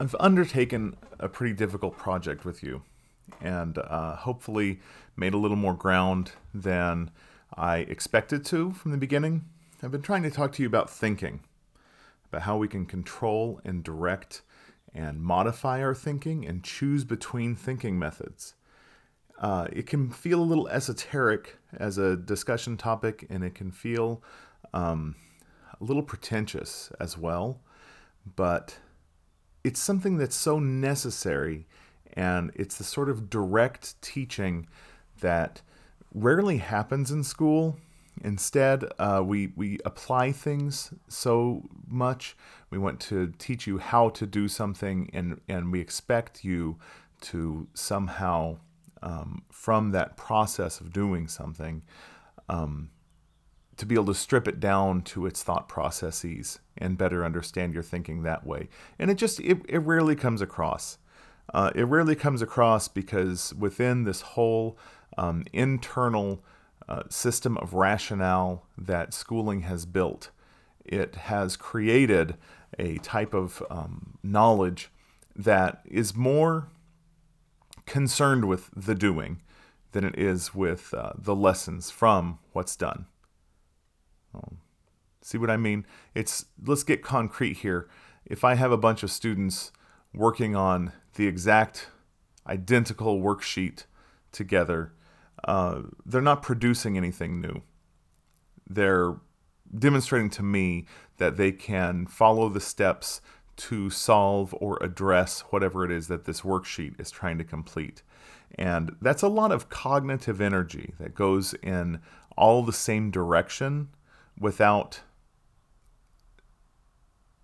I've undertaken a pretty difficult project with you and uh, hopefully made a little more ground than I expected to from the beginning. I've been trying to talk to you about thinking, about how we can control and direct and modify our thinking and choose between thinking methods. Uh, it can feel a little esoteric as a discussion topic, and it can feel um, a little pretentious as well, but it's something that's so necessary, and it's the sort of direct teaching that rarely happens in school. Instead, uh, we we apply things so much. We want to teach you how to do something, and and we expect you to somehow, um, from that process of doing something, um, to be able to strip it down to its thought processes and better understand your thinking that way. And it just it, it rarely comes across. Uh, it rarely comes across because within this whole um, internal uh, system of rationale that schooling has built. It has created a type of um, knowledge that is more concerned with the doing than it is with uh, the lessons from what's done. Um, see what I mean? It's let's get concrete here. If I have a bunch of students working on the exact identical worksheet together uh, they're not producing anything new. They're demonstrating to me that they can follow the steps to solve or address whatever it is that this worksheet is trying to complete. And that's a lot of cognitive energy that goes in all the same direction without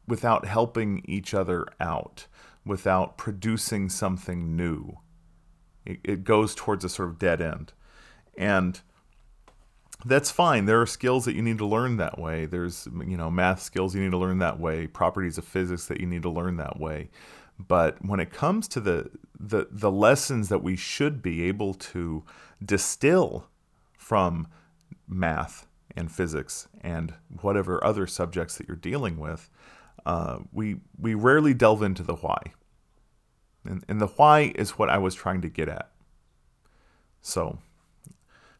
without helping each other out, without producing something new. It, it goes towards a sort of dead end. And that's fine. There are skills that you need to learn that way. There's, you know, math skills you need to learn that way, properties of physics that you need to learn that way. But when it comes to the the, the lessons that we should be able to distill from math and physics and whatever other subjects that you're dealing with, uh, we we rarely delve into the why. And, and the why is what I was trying to get at. So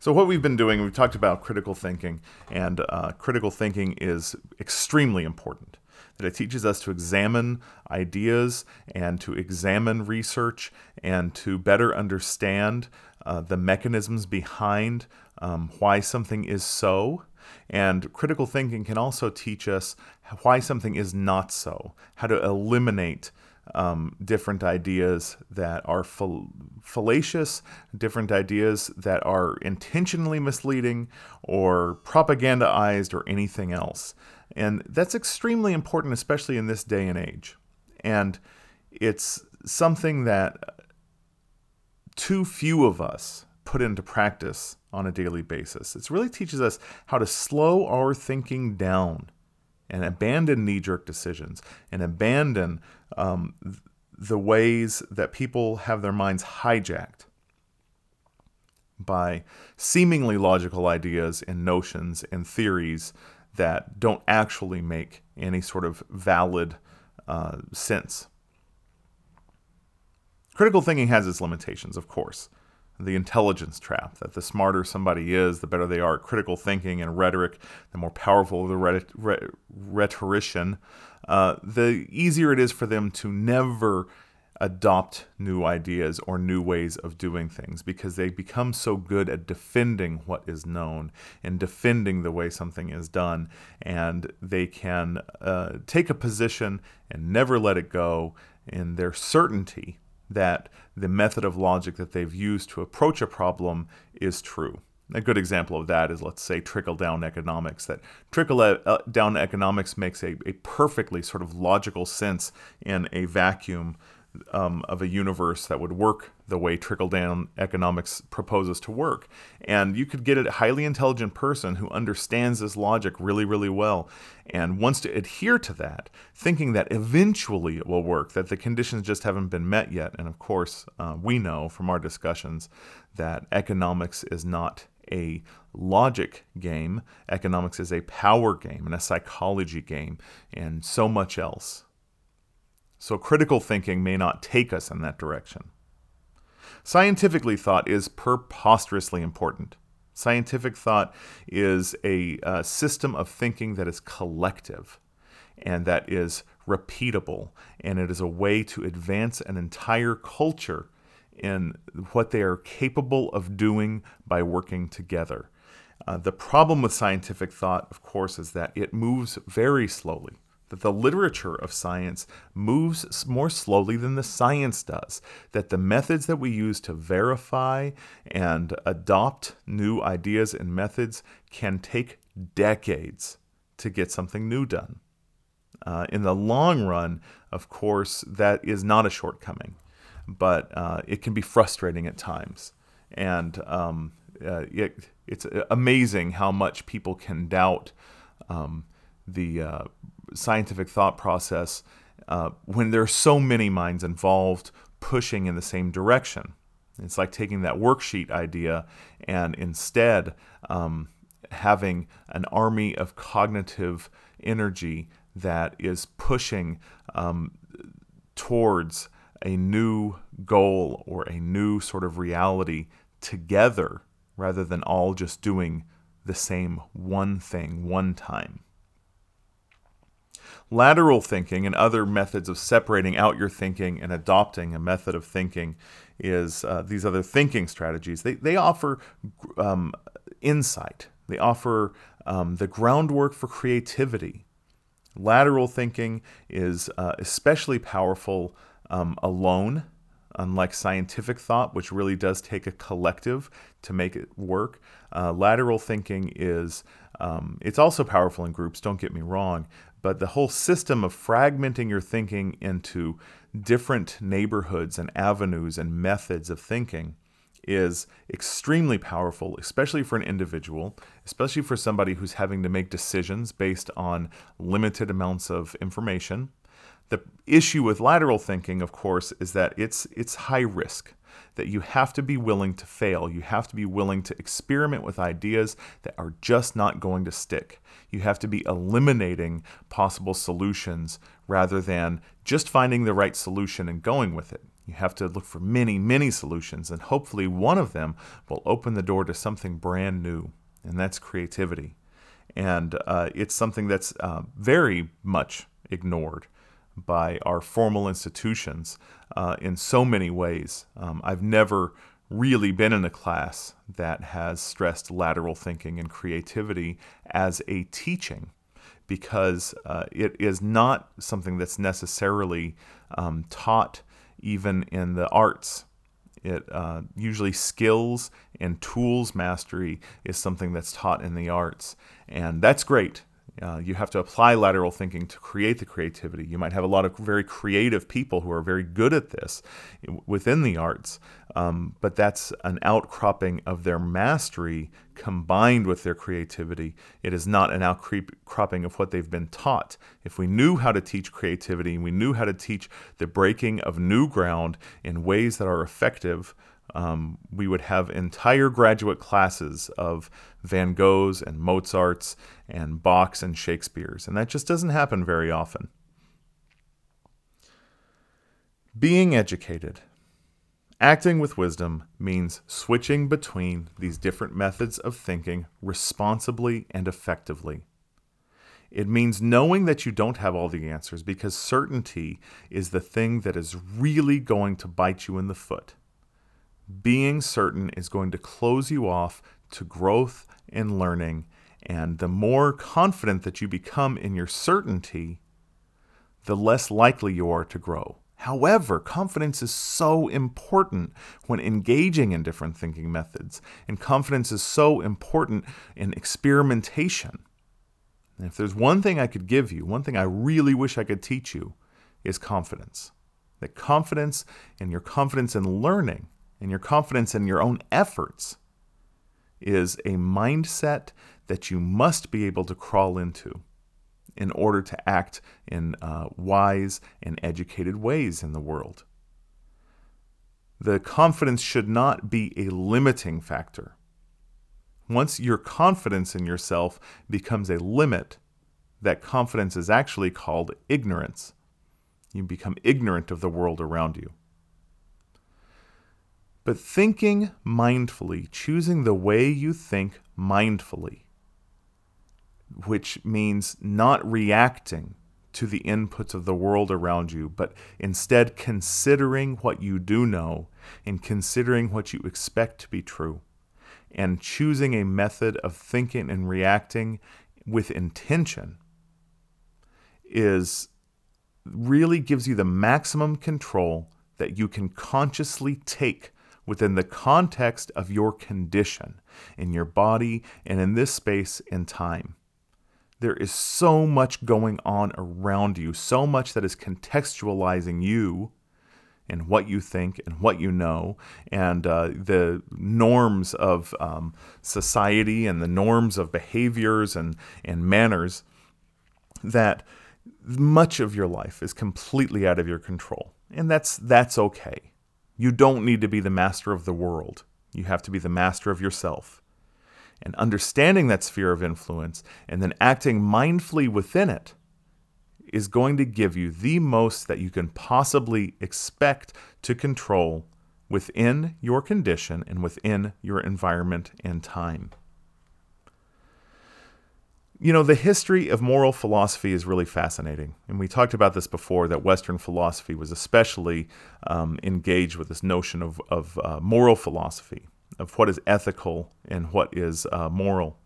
so, what we've been doing, we've talked about critical thinking, and uh, critical thinking is extremely important. That it teaches us to examine ideas and to examine research and to better understand uh, the mechanisms behind um, why something is so. And critical thinking can also teach us why something is not so, how to eliminate um, different ideas that are fallacious, different ideas that are intentionally misleading or propagandized or anything else. And that's extremely important, especially in this day and age. And it's something that too few of us put into practice on a daily basis. It really teaches us how to slow our thinking down and abandon knee jerk decisions and abandon um, the ways that people have their minds hijacked by seemingly logical ideas and notions and theories that don't actually make any sort of valid uh, sense. Critical thinking has its limitations, of course the intelligence trap that the smarter somebody is, the better they are at critical thinking and rhetoric, the more powerful the rhetorician, uh, the easier it is for them to never adopt new ideas or new ways of doing things because they become so good at defending what is known and defending the way something is done. And they can uh, take a position and never let it go in their certainty that the method of logic that they've used to approach a problem is true. A good example of that is, let's say, trickle down economics. That trickle uh, down economics makes a, a perfectly sort of logical sense in a vacuum um, of a universe that would work the way trickle down economics proposes to work. And you could get a highly intelligent person who understands this logic really, really well and wants to adhere to that, thinking that eventually it will work, that the conditions just haven't been met yet. And of course, uh, we know from our discussions that economics is not a logic game, economics is a power game and a psychology game, and so much else. So critical thinking may not take us in that direction. Scientifically, thought is preposterously important. Scientific thought is a uh, system of thinking that is collective and that is repeatable, and it is a way to advance an entire culture in what they are capable of doing by working together. Uh, the problem with scientific thought, of course, is that it moves very slowly that the literature of science moves more slowly than the science does, that the methods that we use to verify and adopt new ideas and methods can take decades to get something new done. Uh, in the long run, of course, that is not a shortcoming, but uh, it can be frustrating at times. And um, uh, it, it's amazing how much people can doubt um, the uh, scientific thought process uh, when there are so many minds involved pushing in the same direction. It's like taking that worksheet idea and instead um, having an army of cognitive energy that is pushing um, towards a new goal or a new sort of reality together rather than all just doing the same one thing one time. Lateral thinking and other methods of separating out your thinking and adopting a method of thinking is uh, these other thinking strategies. They, they offer um, insight, they offer um, the groundwork for creativity. Lateral thinking is uh, especially powerful um, alone, unlike scientific thought, which really does take a collective to make it work. Uh, lateral thinking is um, it's also powerful in groups. Don't get me wrong, but the whole system of fragmenting your thinking into different neighborhoods and avenues and methods of thinking is extremely powerful, especially for an individual, especially for somebody who's having to make decisions based on limited amounts of information. The issue with lateral thinking, of course, is that it's it's high risk that you have to be willing to fail. You have to be willing to experiment with ideas that are just not going to stick. You have to be eliminating possible solutions rather than just finding the right solution and going with it. You have to look for many, many solutions, and hopefully one of them will open the door to something brand new, and that's creativity. And uh, it's something that's uh, very much ignored by our formal institutions uh, in so many ways. Um, I've never really been in a class that has stressed lateral thinking and creativity as a teaching because uh, it is not something that's necessarily um, taught even in the arts. It uh, usually skills and tools mastery is something that's taught in the arts, and that's great. Uh, you have to apply lateral thinking to create the creativity. You might have a lot of very creative people who are very good at this within the arts, um, but that's an outcropping of their mastery combined with their creativity. It is not an outcropping of what they've been taught. If we knew how to teach creativity, we knew how to teach the breaking of new ground in ways that are effective, um, we would have entire graduate classes of Van Goghs and Mozarts and Bachs and Shakespeare's, and that just doesn't happen very often. Being educated, acting with wisdom, means switching between these different methods of thinking responsibly and effectively. It means knowing that you don't have all the answers because certainty is the thing that is really going to bite you in the foot being certain is going to close you off to growth and learning. And the more confident that you become in your certainty, the less likely you are to grow. However, confidence is so important when engaging in different thinking methods, and confidence is so important in experimentation. And if there's one thing I could give you, one thing I really wish I could teach you, is confidence. That confidence and your confidence in learning and your confidence in your own efforts is a mindset that you must be able to crawl into in order to act in uh, wise and educated ways in the world. The confidence should not be a limiting factor. Once your confidence in yourself becomes a limit, that confidence is actually called ignorance. You become ignorant of the world around you. But thinking mindfully, choosing the way you think mindfully, which means not reacting to the inputs of the world around you, but instead considering what you do know and considering what you expect to be true, and choosing a method of thinking and reacting with intention is really gives you the maximum control that you can consciously take within the context of your condition in your body and in this space and time. There is so much going on around you, so much that is contextualizing you and what you think and what you know, and uh, the norms of um, society and the norms of behaviors and, and manners that much of your life is completely out of your control. And that's, that's okay. You don't need to be the master of the world, you have to be the master of yourself and understanding that sphere of influence and then acting mindfully within it is going to give you the most that you can possibly expect to control within your condition and within your environment and time. You know, the history of moral philosophy is really fascinating. And we talked about this before that Western philosophy was especially um, engaged with this notion of, of uh, moral philosophy of what is ethical and what is uh, moral.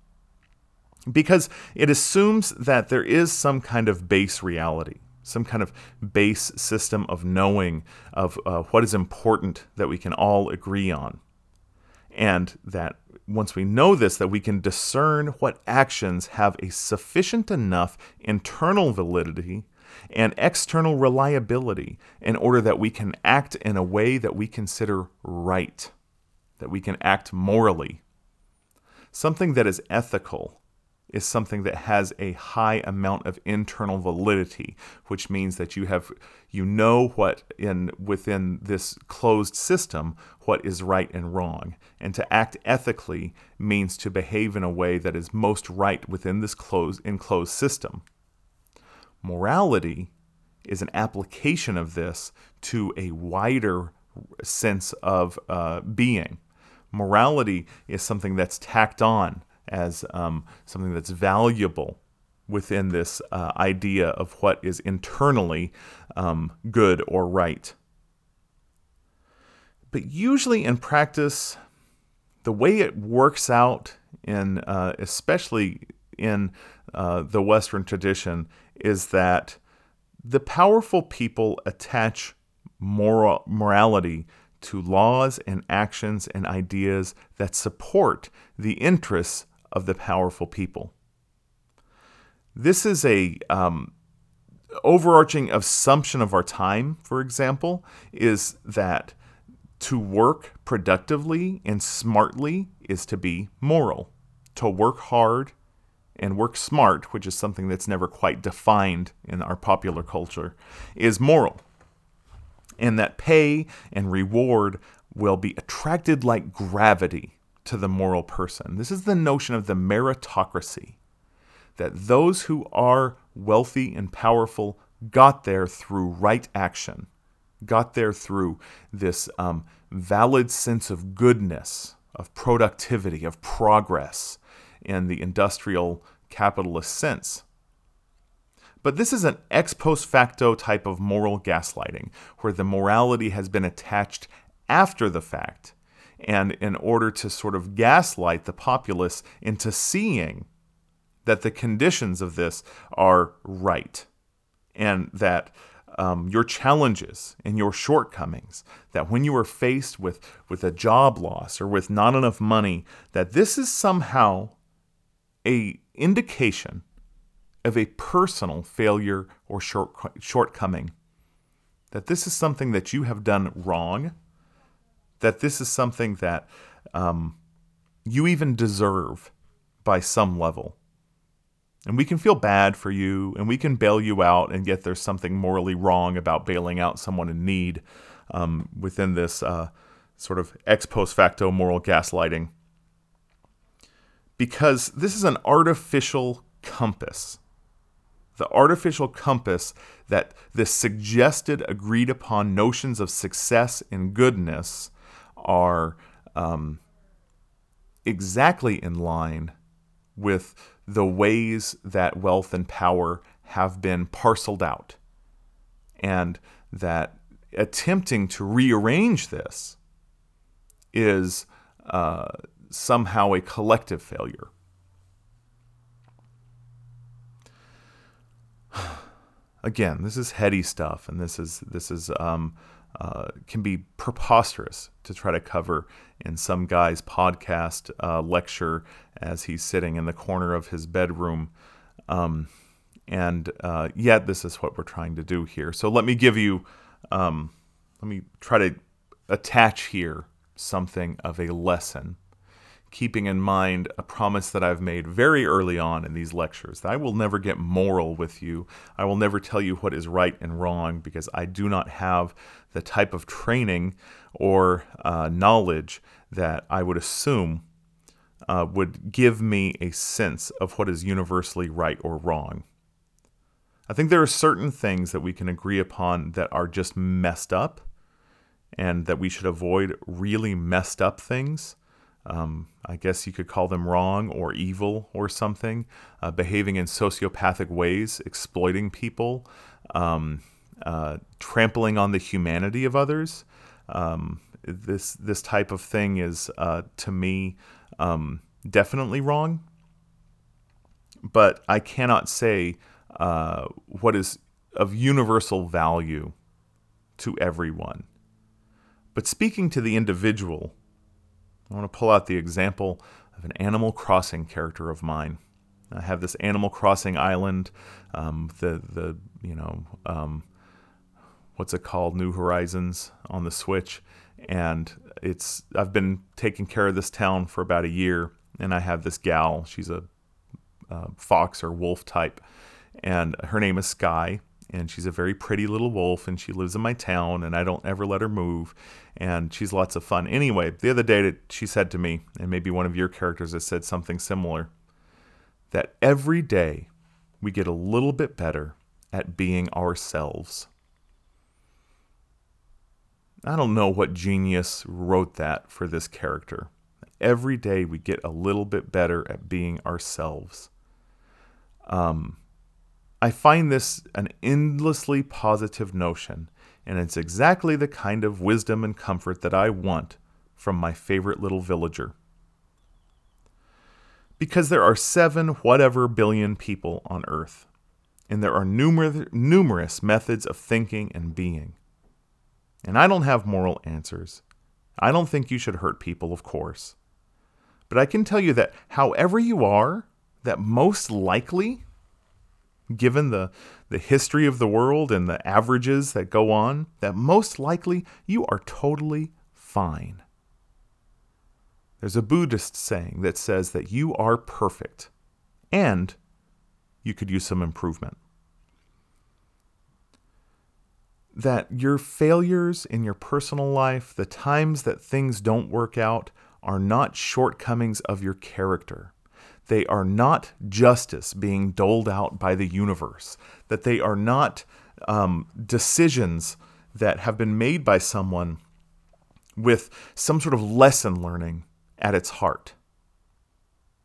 Because it assumes that there is some kind of base reality, some kind of base system of knowing of uh, what is important that we can all agree on. And that once we know this, that we can discern what actions have a sufficient enough internal validity and external reliability in order that we can act in a way that we consider right that we can act morally. Something that is ethical is something that has a high amount of internal validity, which means that you have you know what in within this closed system what is right and wrong. And to act ethically means to behave in a way that is most right within this closed enclosed system. Morality is an application of this to a wider sense of uh, being morality is something that's tacked on as um, something that's valuable within this uh, idea of what is internally um, good or right. But usually in practice, the way it works out in, uh, especially in uh, the Western tradition, is that the powerful people attach moral morality to laws and actions and ideas that support the interests of the powerful people. This is a um, overarching assumption of our time, for example, is that to work productively and smartly is to be moral. To work hard and work smart, which is something that's never quite defined in our popular culture, is moral and that pay and reward will be attracted like gravity to the moral person. This is the notion of the meritocracy that those who are wealthy and powerful got there through right action, got there through this um, valid sense of goodness, of productivity, of progress in the industrial capitalist sense. But this is an ex post facto type of moral gaslighting, where the morality has been attached after the fact, and in order to sort of gaslight the populace into seeing that the conditions of this are right, and that um, your challenges and your shortcomings, that when you are faced with, with a job loss or with not enough money, that this is somehow a indication of a personal failure or short, shortcoming. That this is something that you have done wrong, that this is something that um, you even deserve by some level. And we can feel bad for you and we can bail you out, and yet there's something morally wrong about bailing out someone in need um, within this uh, sort of ex post facto moral gaslighting. Because this is an artificial compass the artificial compass that the suggested agreed upon notions of success and goodness are um, exactly in line with the ways that wealth and power have been parceled out. And that attempting to rearrange this is uh, somehow a collective failure. Again, this is heady stuff, and this is this is um, uh, can be preposterous to try to cover in some guy's podcast uh, lecture as he's sitting in the corner of his bedroom. Um, and uh, yet, this is what we're trying to do here. So let me give you, um, let me try to attach here something of a lesson keeping in mind a promise that I've made very early on in these lectures that I will never get moral with you. I will never tell you what is right and wrong because I do not have the type of training or uh, knowledge that I would assume uh, would give me a sense of what is universally right or wrong. I think there are certain things that we can agree upon that are just messed up and that we should avoid really messed up things um, I guess you could call them wrong or evil or something, uh, behaving in sociopathic ways, exploiting people, um, uh, trampling on the humanity of others. Um, this this type of thing is uh, to me um, definitely wrong, but I cannot say uh, what is of universal value to everyone. But speaking to the individual I want to pull out the example of an Animal Crossing character of mine. I have this Animal Crossing island, um, the the you know um, what's it called, New Horizons on the Switch, and it's I've been taking care of this town for about a year, and I have this gal. She's a, a fox or wolf type, and her name is Skye, and she's a very pretty little wolf and she lives in my town and I don't ever let her move and she's lots of fun. Anyway, the other day that she said to me, and maybe one of your characters has said something similar, that every day we get a little bit better at being ourselves. I don't know what genius wrote that for this character. Every day we get a little bit better at being ourselves. Um, I find this an endlessly positive notion, and it's exactly the kind of wisdom and comfort that I want from my favorite little villager. Because there are seven whatever billion people on Earth, and there are numer- numerous methods of thinking and being. And I don't have moral answers. I don't think you should hurt people, of course. But I can tell you that however you are, that most likely given the, the history of the world and the averages that go on, that most likely you are totally fine. There's a Buddhist saying that says that you are perfect and you could use some improvement. That your failures in your personal life, the times that things don't work out, are not shortcomings of your character they are not justice being doled out by the universe, that they are not um, decisions that have been made by someone with some sort of lesson learning at its heart.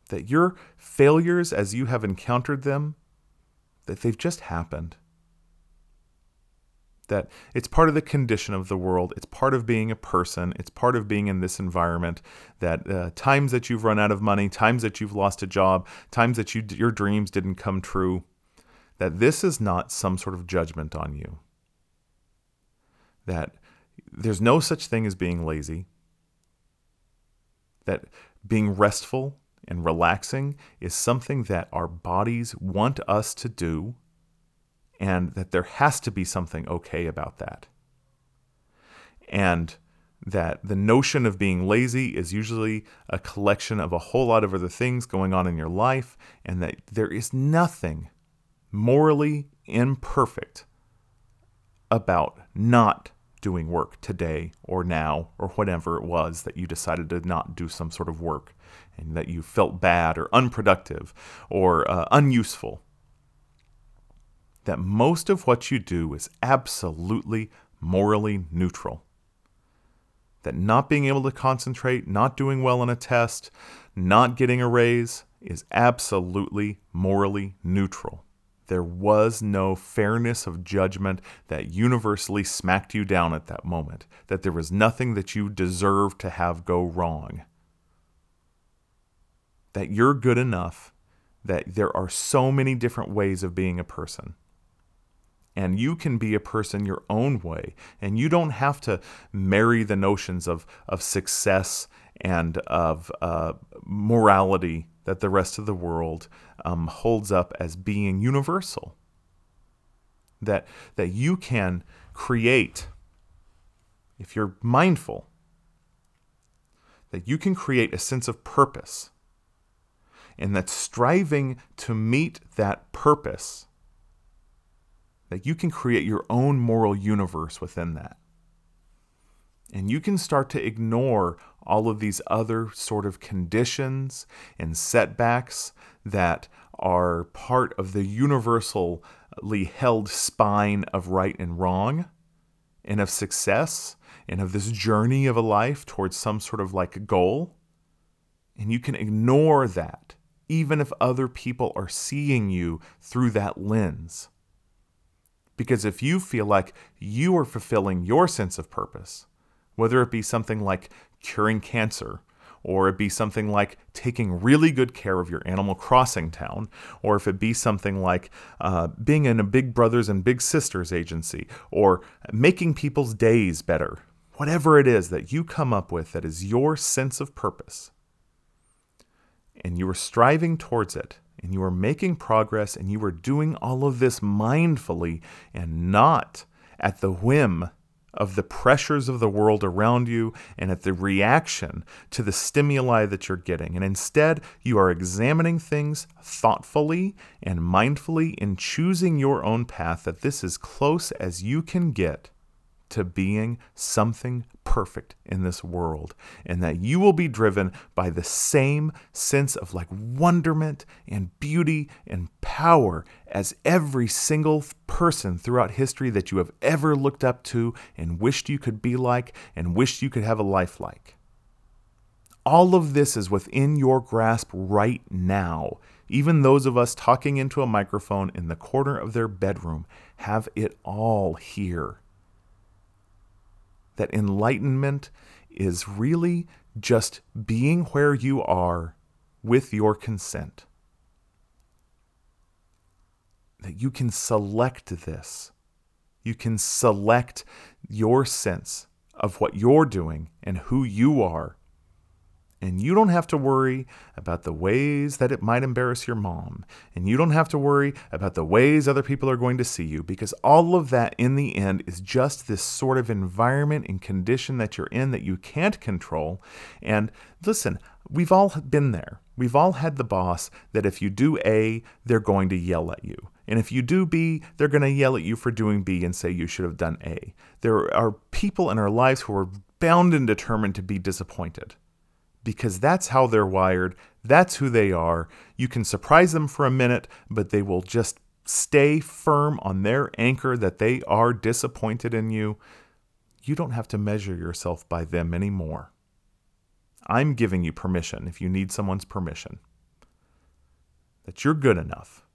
That your failures as you have encountered them, that they've just happened that it's part of the condition of the world. It's part of being a person. It's part of being in this environment. That uh, times that you've run out of money, times that you've lost a job, times that you, your dreams didn't come true, that this is not some sort of judgment on you. That there's no such thing as being lazy. That being restful and relaxing is something that our bodies want us to do and that there has to be something okay about that. And that the notion of being lazy is usually a collection of a whole lot of other things going on in your life, and that there is nothing morally imperfect about not doing work today or now or whatever it was that you decided to not do some sort of work and that you felt bad or unproductive or uh, unuseful that most of what you do is absolutely morally neutral. That not being able to concentrate, not doing well on a test, not getting a raise is absolutely morally neutral. There was no fairness of judgment that universally smacked you down at that moment, that there was nothing that you deserved to have go wrong. That you're good enough, that there are so many different ways of being a person and you can be a person your own way. And you don't have to marry the notions of, of success and of uh, morality that the rest of the world um, holds up as being universal. That, that you can create, if you're mindful, that you can create a sense of purpose. And that striving to meet that purpose that you can create your own moral universe within that. And you can start to ignore all of these other sort of conditions and setbacks that are part of the universally held spine of right and wrong and of success and of this journey of a life towards some sort of like a goal. And you can ignore that, even if other people are seeing you through that lens. Because if you feel like you are fulfilling your sense of purpose, whether it be something like curing cancer, or it be something like taking really good care of your Animal Crossing town, or if it be something like uh, being in a Big Brothers and Big Sisters agency, or making people's days better, whatever it is that you come up with that is your sense of purpose, and you are striving towards it, and you are making progress and you are doing all of this mindfully and not at the whim of the pressures of the world around you and at the reaction to the stimuli that you're getting. And instead, you are examining things thoughtfully and mindfully in choosing your own path that this is close as you can get to being something perfect in this world, and that you will be driven by the same sense of like wonderment and beauty and power as every single person throughout history that you have ever looked up to and wished you could be like and wished you could have a life like. All of this is within your grasp right now. Even those of us talking into a microphone in the corner of their bedroom have it all here that enlightenment is really just being where you are with your consent. That you can select this. You can select your sense of what you're doing and who you are and you don't have to worry about the ways that it might embarrass your mom. And you don't have to worry about the ways other people are going to see you because all of that in the end is just this sort of environment and condition that you're in that you can't control. And listen, we've all been there. We've all had the boss that if you do A, they're going to yell at you. And if you do B, they're going to yell at you for doing B and say you should have done A. There are people in our lives who are bound and determined to be disappointed because that's how they're wired. That's who they are. You can surprise them for a minute, but they will just stay firm on their anchor that they are disappointed in you. You don't have to measure yourself by them anymore. I'm giving you permission if you need someone's permission. That you're good enough.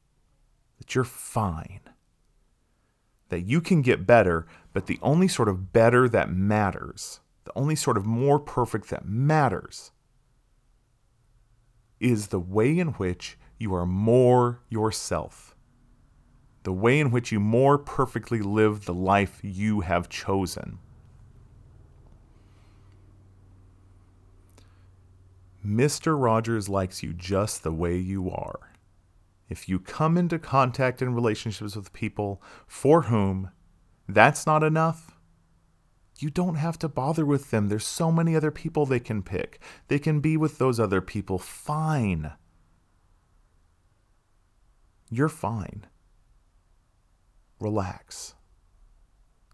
That you're fine. That you can get better, but the only sort of better that matters, the only sort of more perfect that matters, is the way in which you are more yourself, the way in which you more perfectly live the life you have chosen. Mr. Rogers likes you just the way you are. If you come into contact and relationships with people for whom that's not enough, you don't have to bother with them. There's so many other people they can pick. They can be with those other people. Fine. You're fine. Relax.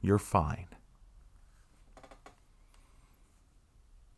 You're fine.